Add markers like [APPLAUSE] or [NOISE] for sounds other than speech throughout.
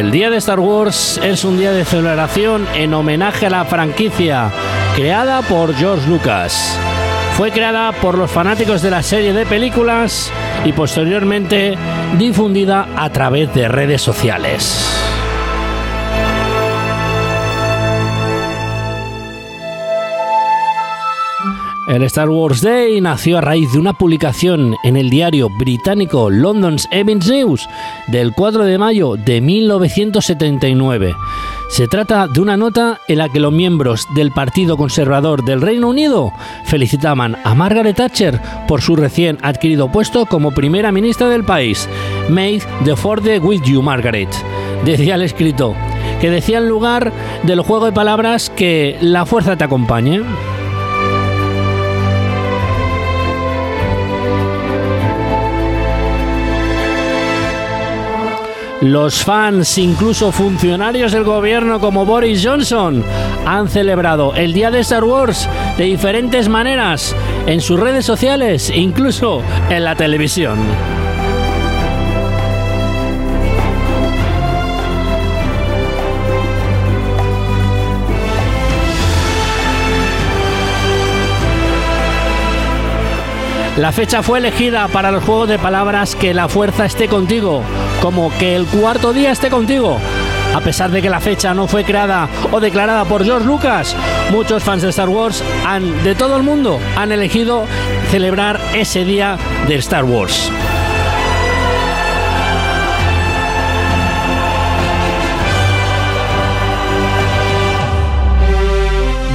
El día de Star Wars es un día de celebración en homenaje a la franquicia creada por George Lucas. Fue creada por los fanáticos de la serie de películas y posteriormente difundida a través de redes sociales. El Star Wars Day nació a raíz de una publicación en el diario británico London's Evening News del 4 de mayo de 1979. Se trata de una nota en la que los miembros del Partido Conservador del Reino Unido felicitaban a Margaret Thatcher por su recién adquirido puesto como primera ministra del país. May the Fourth with you, Margaret. Decía el escrito, que decía en lugar del juego de palabras que la fuerza te acompañe. Los fans, incluso funcionarios del gobierno como Boris Johnson, han celebrado el Día de Star Wars de diferentes maneras, en sus redes sociales, incluso en la televisión. La fecha fue elegida para los juegos de palabras que la fuerza esté contigo, como que el cuarto día esté contigo. A pesar de que la fecha no fue creada o declarada por George Lucas, muchos fans de Star Wars han, de todo el mundo han elegido celebrar ese día de Star Wars.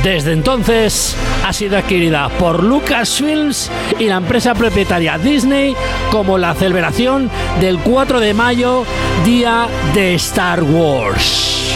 Desde entonces ha sido adquirida por Lucasfilms y la empresa propietaria Disney como la celebración del 4 de mayo, día de Star Wars.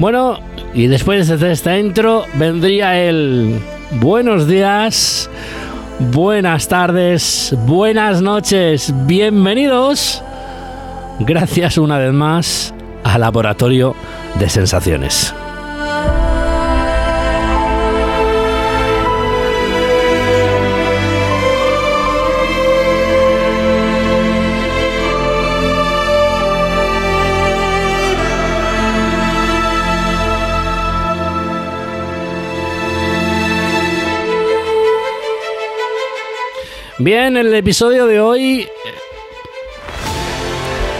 Bueno, y después de esta intro vendría el buenos días, buenas tardes, buenas noches, bienvenidos. Gracias una vez más al Laboratorio de Sensaciones. Bien, en el episodio de hoy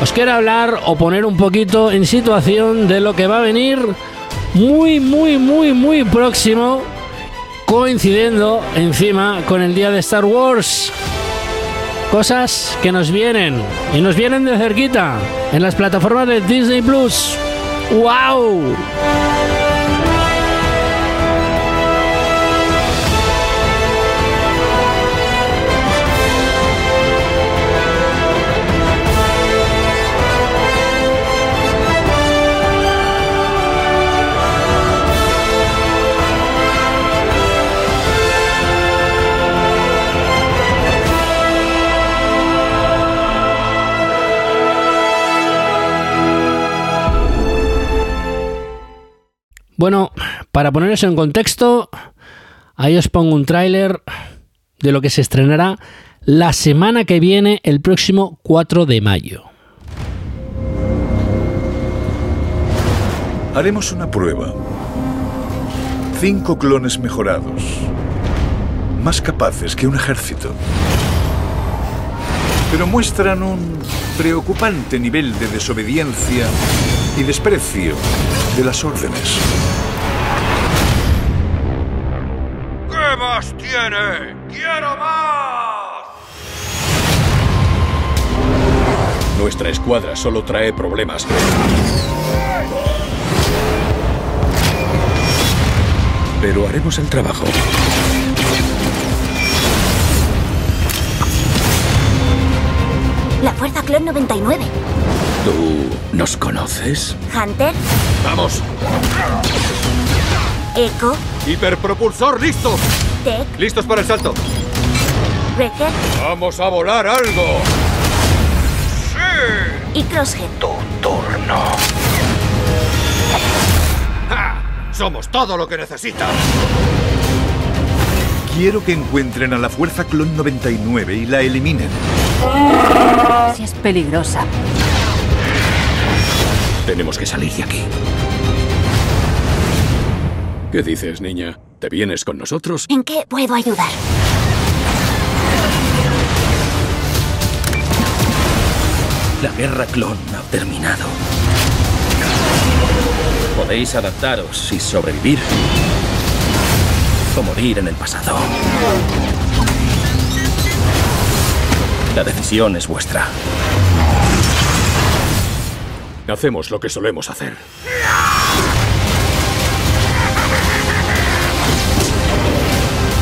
os quiero hablar o poner un poquito en situación de lo que va a venir muy, muy, muy, muy próximo, coincidiendo encima con el día de Star Wars. Cosas que nos vienen y nos vienen de cerquita en las plataformas de Disney Plus. ¡Wow! Bueno, para poner eso en contexto, Ahí os pongo un tráiler de lo que se estrenará la semana que viene, el próximo 4 de mayo. Haremos una prueba. Cinco clones mejorados. Más capaces que un ejército. Pero muestran un preocupante nivel de desobediencia y desprecio de las órdenes. ¿Qué más tiene? ¡Quiero más! Nuestra escuadra solo trae problemas. Pero haremos el trabajo. La Fuerza Clon 99. ¿Tú nos conoces? Hunter, ¡Vamos! Echo, ¡Hiperpropulsor listo! Tech, ¿Listos para el salto? Wrecker ¡Vamos a volar algo! ¡Sí! y Crosshead. Turno. ¡Ja! ¡Somos todo lo que necesitas! Quiero que encuentren a la Fuerza Clon 99 y la eliminen. Si es peligrosa. Tenemos que salir de aquí. ¿Qué dices, niña? ¿Te vienes con nosotros? ¿En qué puedo ayudar? La guerra clon ha terminado. Podéis adaptaros y sobrevivir. O morir en el pasado. La decisión es vuestra. Hacemos lo que solemos hacer.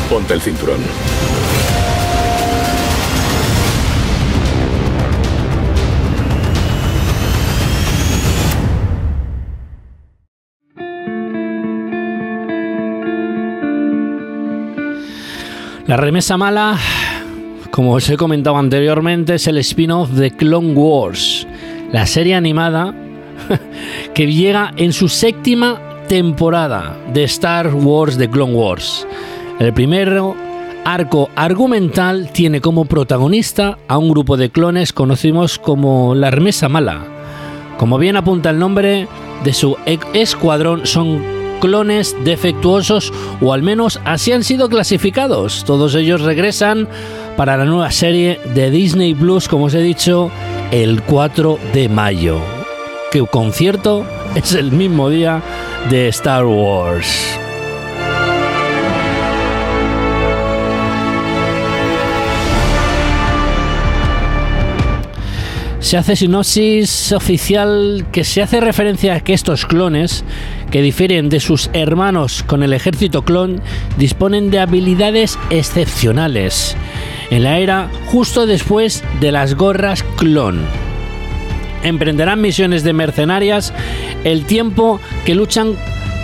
Ponte el cinturón. La remesa mala, como os he comentado anteriormente, es el spin-off de Clone Wars, la serie animada [LAUGHS] que llega en su séptima temporada de Star Wars de Clone Wars. El primero arco argumental tiene como protagonista a un grupo de clones conocidos como la remesa mala. Como bien apunta el nombre de su escuadrón, son clones defectuosos o al menos así han sido clasificados. Todos ellos regresan para la nueva serie de Disney Plus, como os he dicho, el 4 de mayo. Que concierto es el mismo día de Star Wars. Se hace sinopsis oficial que se hace referencia a que estos clones, que difieren de sus hermanos con el ejército clon, disponen de habilidades excepcionales. En la era justo después de las gorras clon. Emprenderán misiones de mercenarias el tiempo que luchan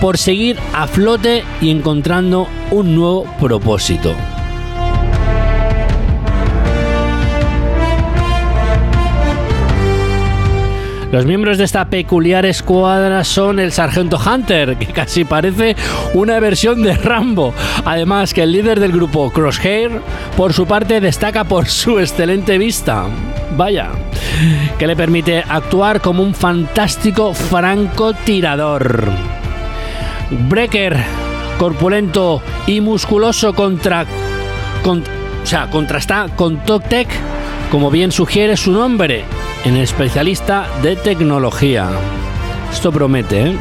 por seguir a flote y encontrando un nuevo propósito. Los miembros de esta peculiar escuadra son el Sargento Hunter, que casi parece una versión de Rambo. Además que el líder del grupo Crosshair, por su parte, destaca por su excelente vista. Vaya, que le permite actuar como un fantástico francotirador. Breaker, corpulento y musculoso contra... con- o sea, contrasta con Toctec, como bien sugiere su nombre, en especialista de tecnología. Esto promete, ¿eh?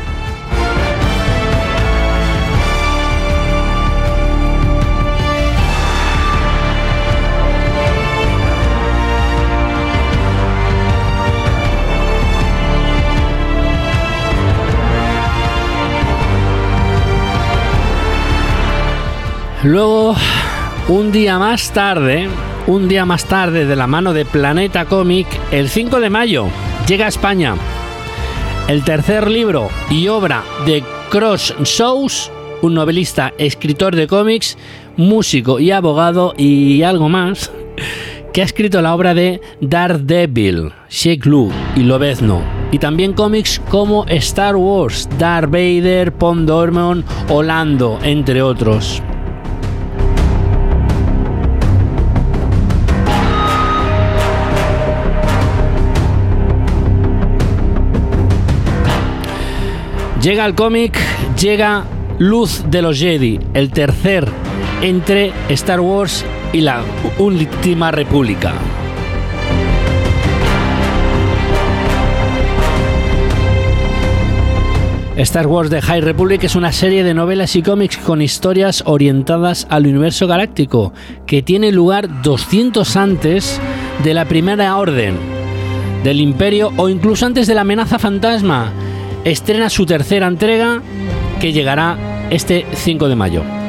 Luego, un día más tarde, un día más tarde de la mano de Planeta Comic, el 5 de mayo, llega a España el tercer libro y obra de Cross Shows, un novelista, escritor de cómics, músico y abogado y algo más, que ha escrito la obra de Daredevil, Shake Lu y Lobezno, y también cómics como Star Wars, Darth Vader, Pom Dormon, Orlando, entre otros. Llega el cómic, llega Luz de los Jedi, el tercer entre Star Wars y la Última República. Star Wars The High Republic es una serie de novelas y cómics con historias orientadas al universo galáctico, que tiene lugar 200 antes de la Primera Orden, del Imperio o incluso antes de la amenaza fantasma. Estrena su tercera entrega que llegará este 5 de mayo.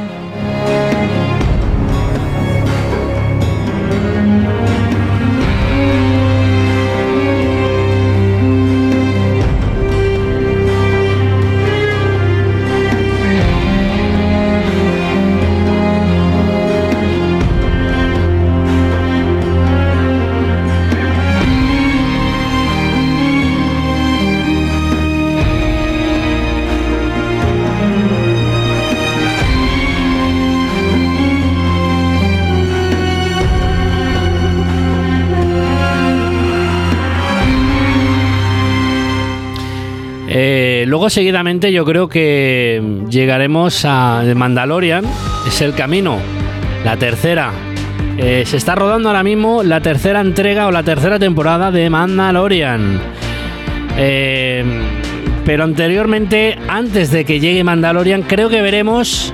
Seguidamente yo creo que llegaremos a Mandalorian, es el camino, la tercera. Eh, se está rodando ahora mismo la tercera entrega o la tercera temporada de Mandalorian. Eh, pero anteriormente, antes de que llegue Mandalorian, creo que veremos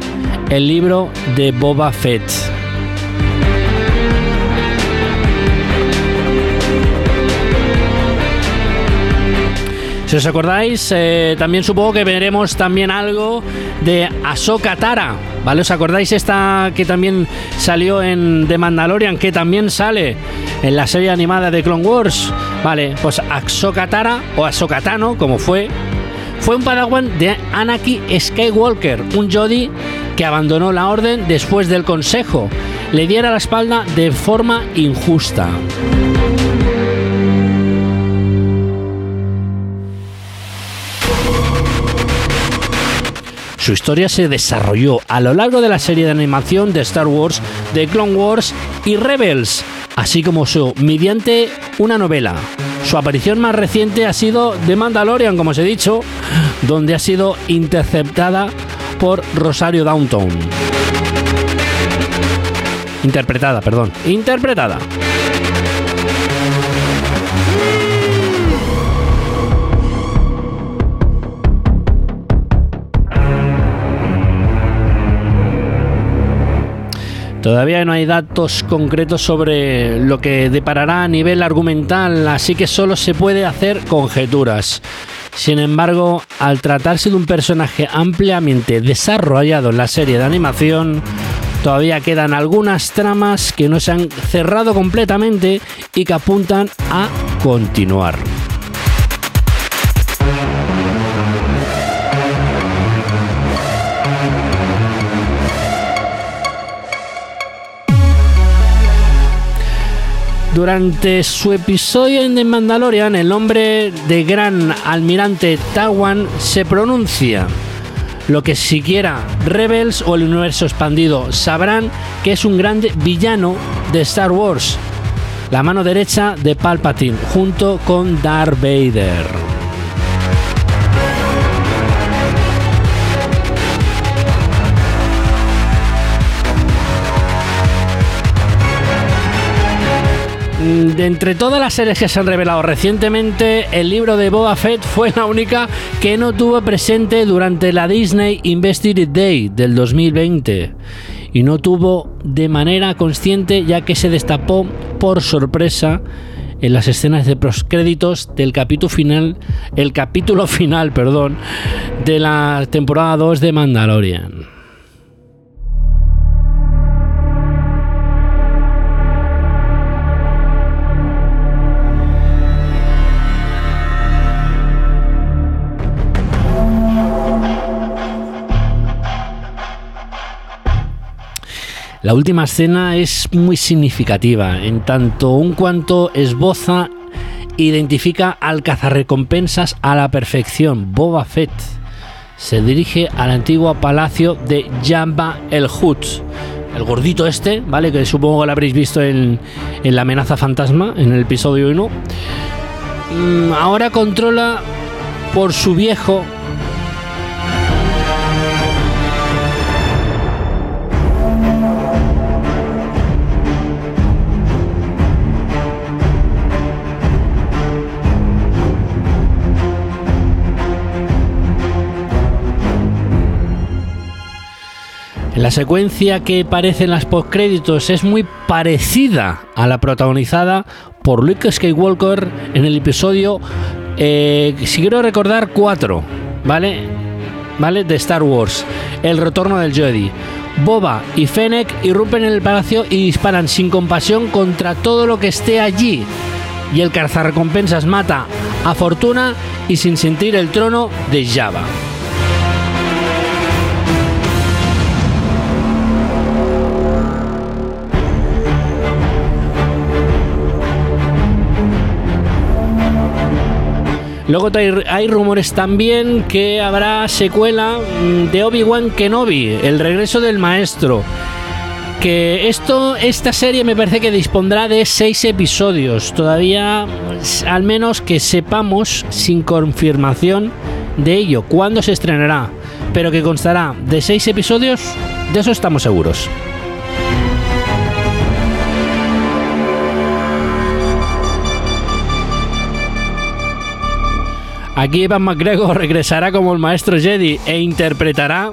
el libro de Boba Fett. Si os acordáis, eh, también supongo que veremos también algo de Ahsoka Tara, ¿vale? ¿Os acordáis esta que también salió en The Mandalorian, que también sale en la serie animada de Clone Wars? Vale, pues Ahsoka Tara o Ahsoka Tano, como fue, fue un padawan de Anakin Skywalker, un Jedi que abandonó la orden después del consejo le diera la espalda de forma injusta. Su historia se desarrolló a lo largo de la serie de animación de Star Wars, de Clone Wars y Rebels, así como su mediante una novela. Su aparición más reciente ha sido The Mandalorian, como os he dicho, donde ha sido interceptada por Rosario Downton. Interpretada, perdón. Interpretada. Todavía no hay datos concretos sobre lo que deparará a nivel argumental, así que solo se puede hacer conjeturas. Sin embargo, al tratarse de un personaje ampliamente desarrollado en la serie de animación, todavía quedan algunas tramas que no se han cerrado completamente y que apuntan a continuar. Durante su episodio en The Mandalorian, el nombre de gran almirante Tawan se pronuncia. Lo que siquiera Rebels o el universo expandido sabrán que es un grande villano de Star Wars. La mano derecha de Palpatine, junto con Darth Vader. De entre todas las series que se han revelado recientemente, el libro de Boba Fett fue la única que no tuvo presente durante la Disney Investigative Day del 2020 y no tuvo de manera consciente ya que se destapó por sorpresa en las escenas de proscréditos del capítulo final, el capítulo final, perdón, de la temporada 2 de Mandalorian. La última escena es muy significativa, en tanto un cuanto esboza identifica al cazarrecompensas a la perfección, Boba Fett. Se dirige al antiguo palacio de Jabba el Hutt, el gordito este, ¿vale? Que supongo que lo habréis visto en, en La amenaza fantasma, en el episodio 1. Mm, ahora controla por su viejo La secuencia que aparece en las postcréditos es muy parecida a la protagonizada por Luke Skywalker en el episodio, eh, si quiero recordar, 4, ¿vale? ¿Vale? De Star Wars, El Retorno del Jedi. Boba y Fennec irrumpen en el palacio y disparan sin compasión contra todo lo que esté allí. Y el cazarrecompensas mata a Fortuna y sin sentir el trono de Java. Luego hay, rumores también que habrá secuela mm, de Obi-Wan Kenobi, el regreso del maestro. Que esto, esta serie me parece que dispondrá de seis episodios. Todavía, al menos que sepamos, sin confirmación de ello, cuándo se estrenará. Pero que constará de seis episodios, de eso estamos seguros. Aquí Evan McGregor [LAUGHS] regresará como el maestro Jedi e interpretará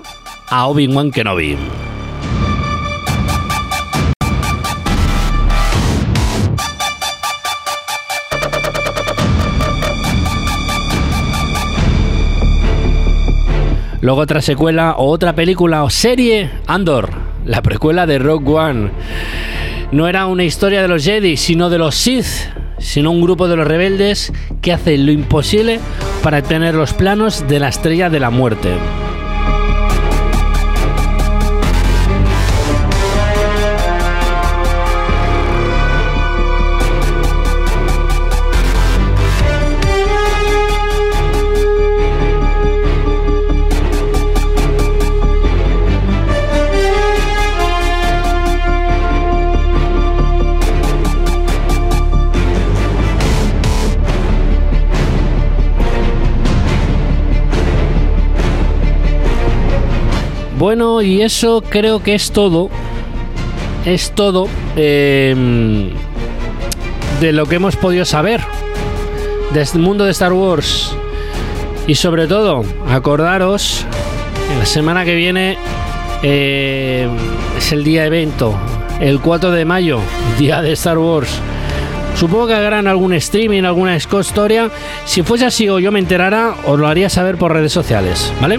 a Obi-Wan Kenobi. Luego otra secuela o otra película o serie, Andor, la precuela de Rogue One. No era una historia de los Jedi, sino de los Sith, sino un grupo de los rebeldes que hacen lo imposible para obtener los planos de la estrella de la muerte. Bueno, y eso creo que es todo. Es todo eh, de lo que hemos podido saber del mundo de Star Wars. Y sobre todo, acordaros, la semana que viene eh, es el día evento, el 4 de mayo, día de Star Wars. Supongo que harán algún streaming, alguna historia. Si fuese así o yo me enterara, os lo haría saber por redes sociales, ¿vale?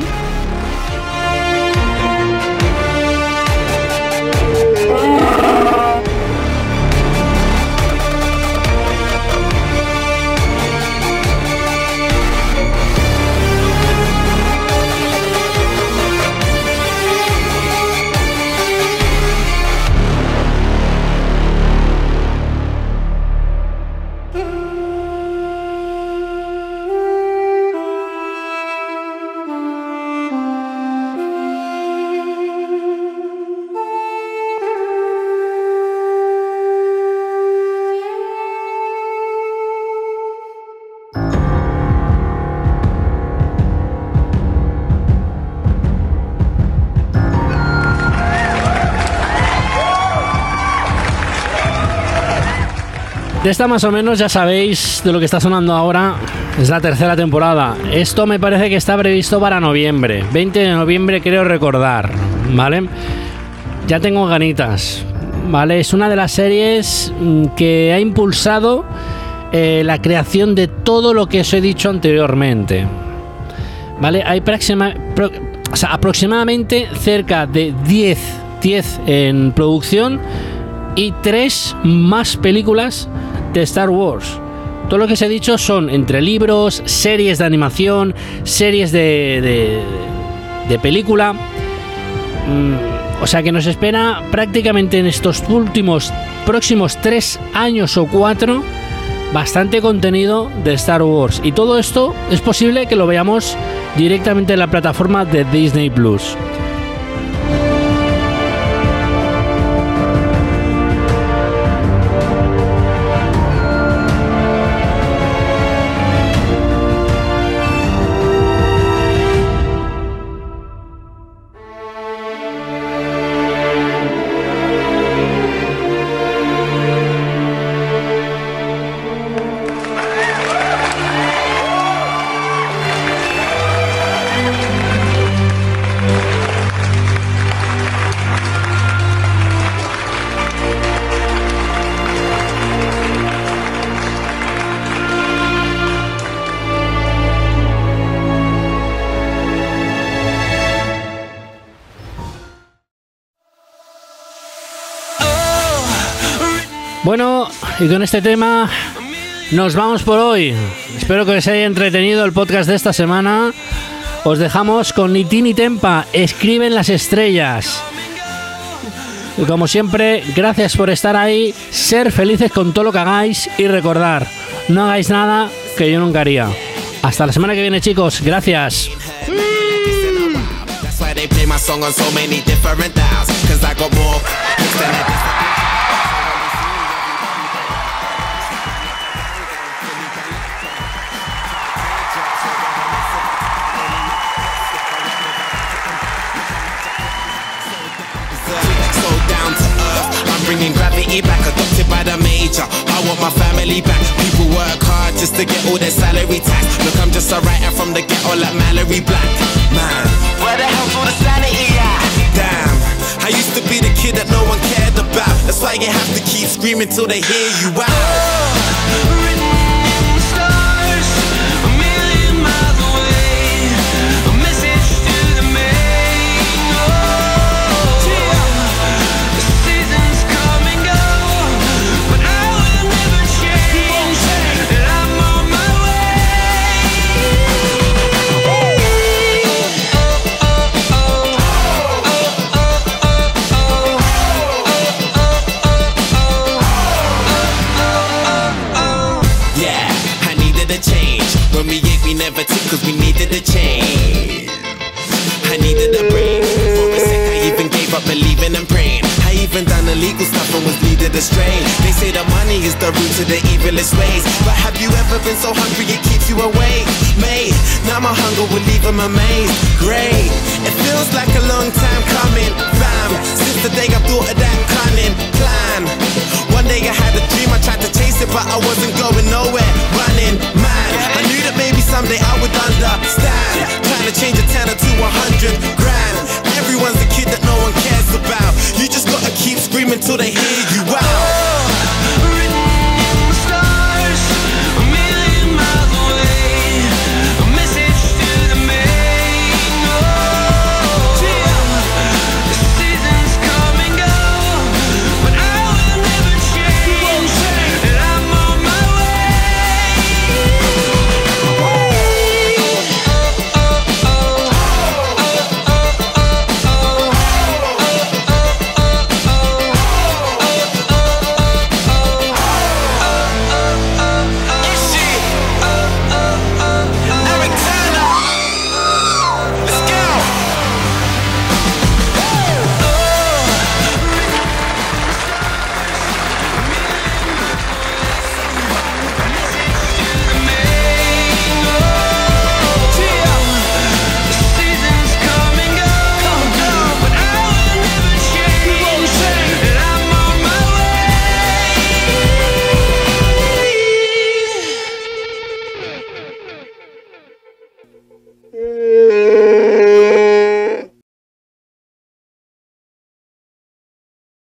De esta más o menos ya sabéis de lo que está sonando ahora. Es la tercera temporada. Esto me parece que está previsto para noviembre. 20 de noviembre creo recordar. ¿Vale? Ya tengo ganitas. ¿Vale? Es una de las series mm, que ha impulsado eh, la creación de todo lo que os he dicho anteriormente. ¿Vale? Hay aproximadamente cerca de 10, 10 en producción y 3 más películas de Star Wars. Todo lo que os he dicho son entre libros, series de animación, series de, de, de película. Mm, o sea que nos espera prácticamente en estos últimos próximos 3 años o 4 bastante contenido de Star Wars. Y todo esto es posible que lo veamos directamente en la plataforma de Disney Plus. Y con este tema nos vamos por hoy. Espero que os haya entretenido el podcast de esta semana. Os dejamos con Nitini Tempa, escriben las estrellas. Y como siempre, gracias por estar ahí, ser felices con todo lo que hagáis y recordar, no hagáis nada que yo nunca haría. Hasta la semana que viene chicos, gracias. Bringing gravity back, adopted by the major. I want my family back. People work hard just to get all their salary tax. Look, I'm just a writer from the ghetto like Mallory Black. Man, where the hell's all the sanity at? Damn, I used to be the kid that no one cared about. That's why you have to keep screaming till they hear you out. The root to the evilest ways. But have you ever been so hungry it keeps you awake? Mate, now my hunger will leave them amazed. Great, it feels like a long time coming.